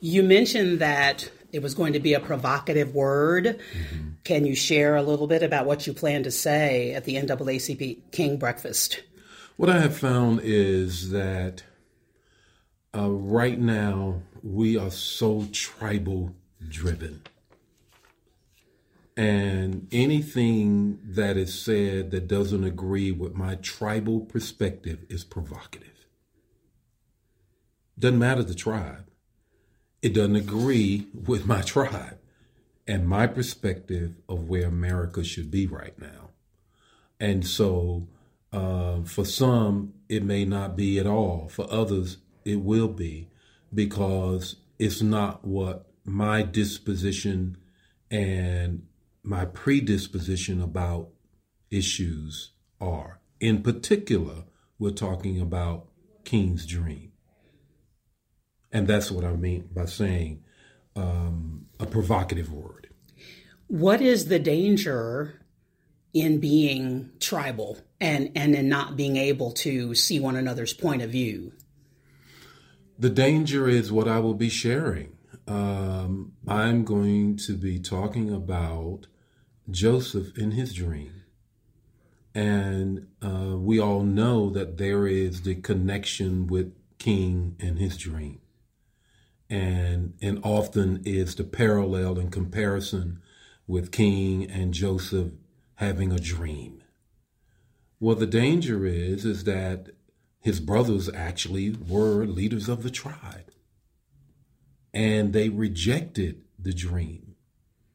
You mentioned that it was going to be a provocative word. Can you share a little bit about what you plan to say at the NAACP King Breakfast? What I have found is that uh, right now we are so tribal driven. And anything that is said that doesn't agree with my tribal perspective is provocative. Doesn't matter the tribe, it doesn't agree with my tribe and my perspective of where America should be right now. And so, uh, for some, it may not be at all. For others, it will be because it's not what my disposition and my predisposition about issues are. In particular, we're talking about King's Dream. And that's what I mean by saying um, a provocative word. What is the danger in being tribal and, and in not being able to see one another's point of view? The danger is what I will be sharing. Um, I'm going to be talking about Joseph in his dream. And uh, we all know that there is the connection with King and his dream. And, and often is the parallel and comparison with King and Joseph having a dream. Well, the danger is, is that his brothers actually were leaders of the tribe and they rejected the dream.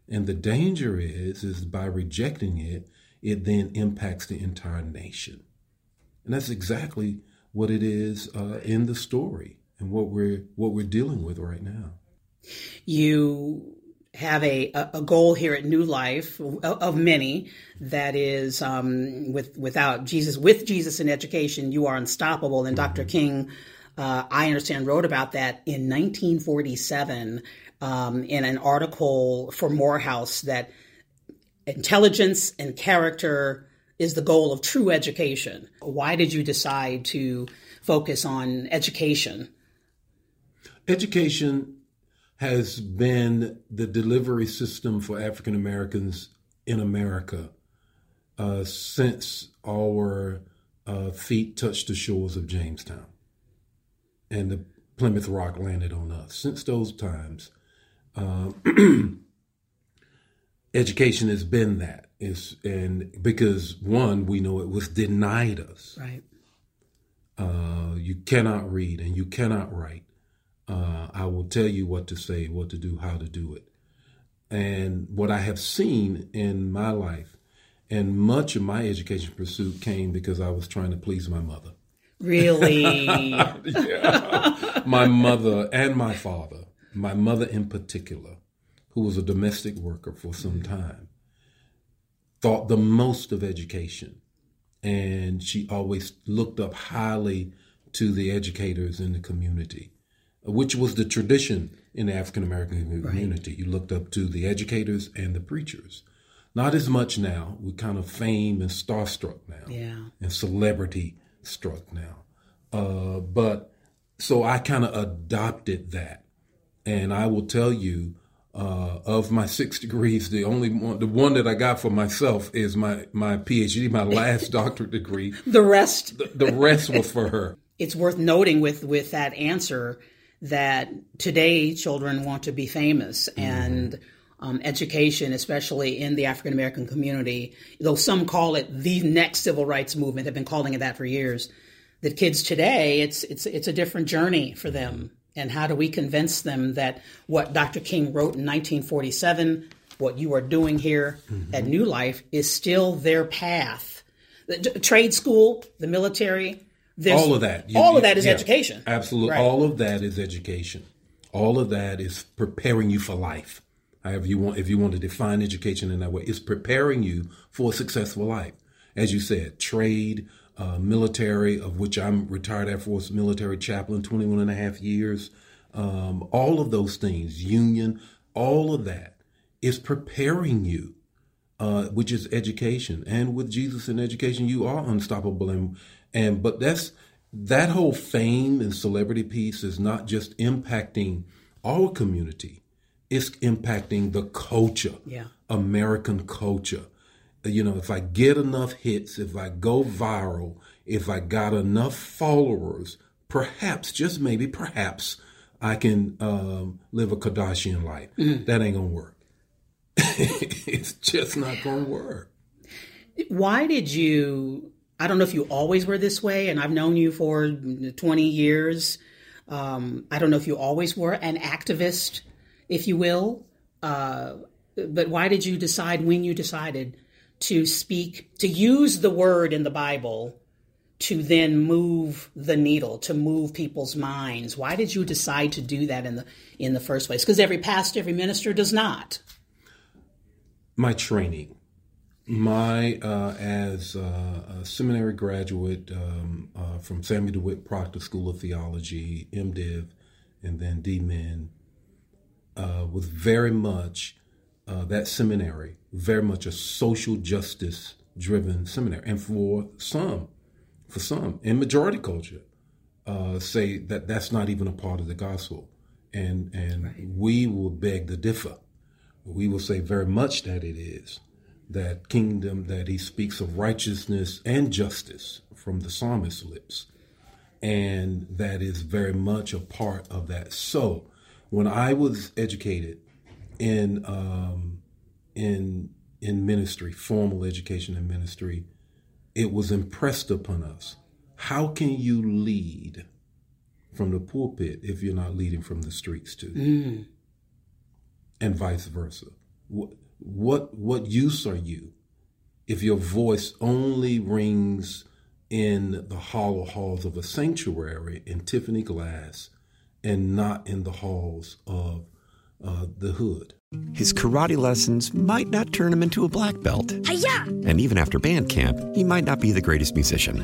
And the danger is, is by rejecting it, it then impacts the entire nation. And that's exactly what it is uh, in the story and what we're what we're dealing with right now. You have a, a goal here at New Life of many that is um, with without Jesus with Jesus in education you are unstoppable and Dr. King uh, I understand wrote about that in 1947 um, in an article for Morehouse that intelligence and character is the goal of true education. Why did you decide to focus on education? Education has been the delivery system for African Americans in America uh, since our uh, feet touched the shores of Jamestown and the Plymouth Rock landed on us. Since those times, uh, education has been that. It's, and because one, we know it was denied us. Right. Uh, you cannot read and you cannot write. Uh, I will tell you what to say, what to do, how to do it. And what I have seen in my life, and much of my education pursuit came because I was trying to please my mother. Really? yeah. my mother and my father, my mother in particular, who was a domestic worker for some time, thought the most of education. And she always looked up highly to the educators in the community, which was the tradition in the African American community. Right. You looked up to the educators and the preachers. Not as much now. We're kind of fame and starstruck now. Yeah. And celebrity struck now. Uh, but so I kind of adopted that. And I will tell you, uh, of my six degrees, the only one, the one that I got for myself is my, my PhD, my last doctorate degree. the rest, the, the rest was for her. It's worth noting with, with that answer that today children want to be famous and mm-hmm. um, education, especially in the African American community, though some call it the next civil rights movement, have been calling it that for years. That kids today, it's it's it's a different journey for them. And how do we convince them that what Dr. King wrote in 1947, what you are doing here mm-hmm. at New Life, is still their path? The trade school, the military, all of that. You, all of that is yeah, education. Absolutely. Right. All of that is education. All of that is preparing you for life. However you want, if you want to define education in that way, it's preparing you for a successful life. As you said, trade, uh, military, of which I'm retired Air Force military chaplain, 21 and a half years. Um, all of those things, union, all of that is preparing you, uh, which is education. And with Jesus in education, you are unstoppable. And, and but that's that whole fame and celebrity piece is not just impacting our community; it's impacting the culture, yeah. American culture. You know, if I get enough hits, if I go viral, if I got enough followers, perhaps, just maybe, perhaps, I can um, live a Kardashian life. Mm-hmm. That ain't gonna work. it's just not gonna work. Why did you? I don't know if you always were this way, and I've known you for 20 years. Um, I don't know if you always were an activist, if you will. Uh, but why did you decide when you decided to speak, to use the word in the Bible to then move the needle, to move people's minds? Why did you decide to do that in the in the first place? Because every pastor, every minister does not. My training, my uh, as uh, a seminary graduate um, uh, from Samuel DeWitt Proctor School of Theology, MDiv, and then DMin, uh, was very much uh, that seminary, very much a social justice driven seminary, and for some for some in majority culture uh, say that that's not even a part of the gospel. And and right. we will beg to differ we will say very much that it is that kingdom that he speaks of righteousness and justice from the psalmist's lips and that is very much a part of that so when i was educated in um, in in ministry formal education and ministry it was impressed upon us. How can you lead from the pulpit if you're not leading from the streets too? Mm. And vice versa. What, what, what use are you if your voice only rings in the hollow halls of a sanctuary in Tiffany glass and not in the halls of uh, the hood? His karate lessons might not turn him into a black belt. Hi-ya! And even after band camp, he might not be the greatest musician.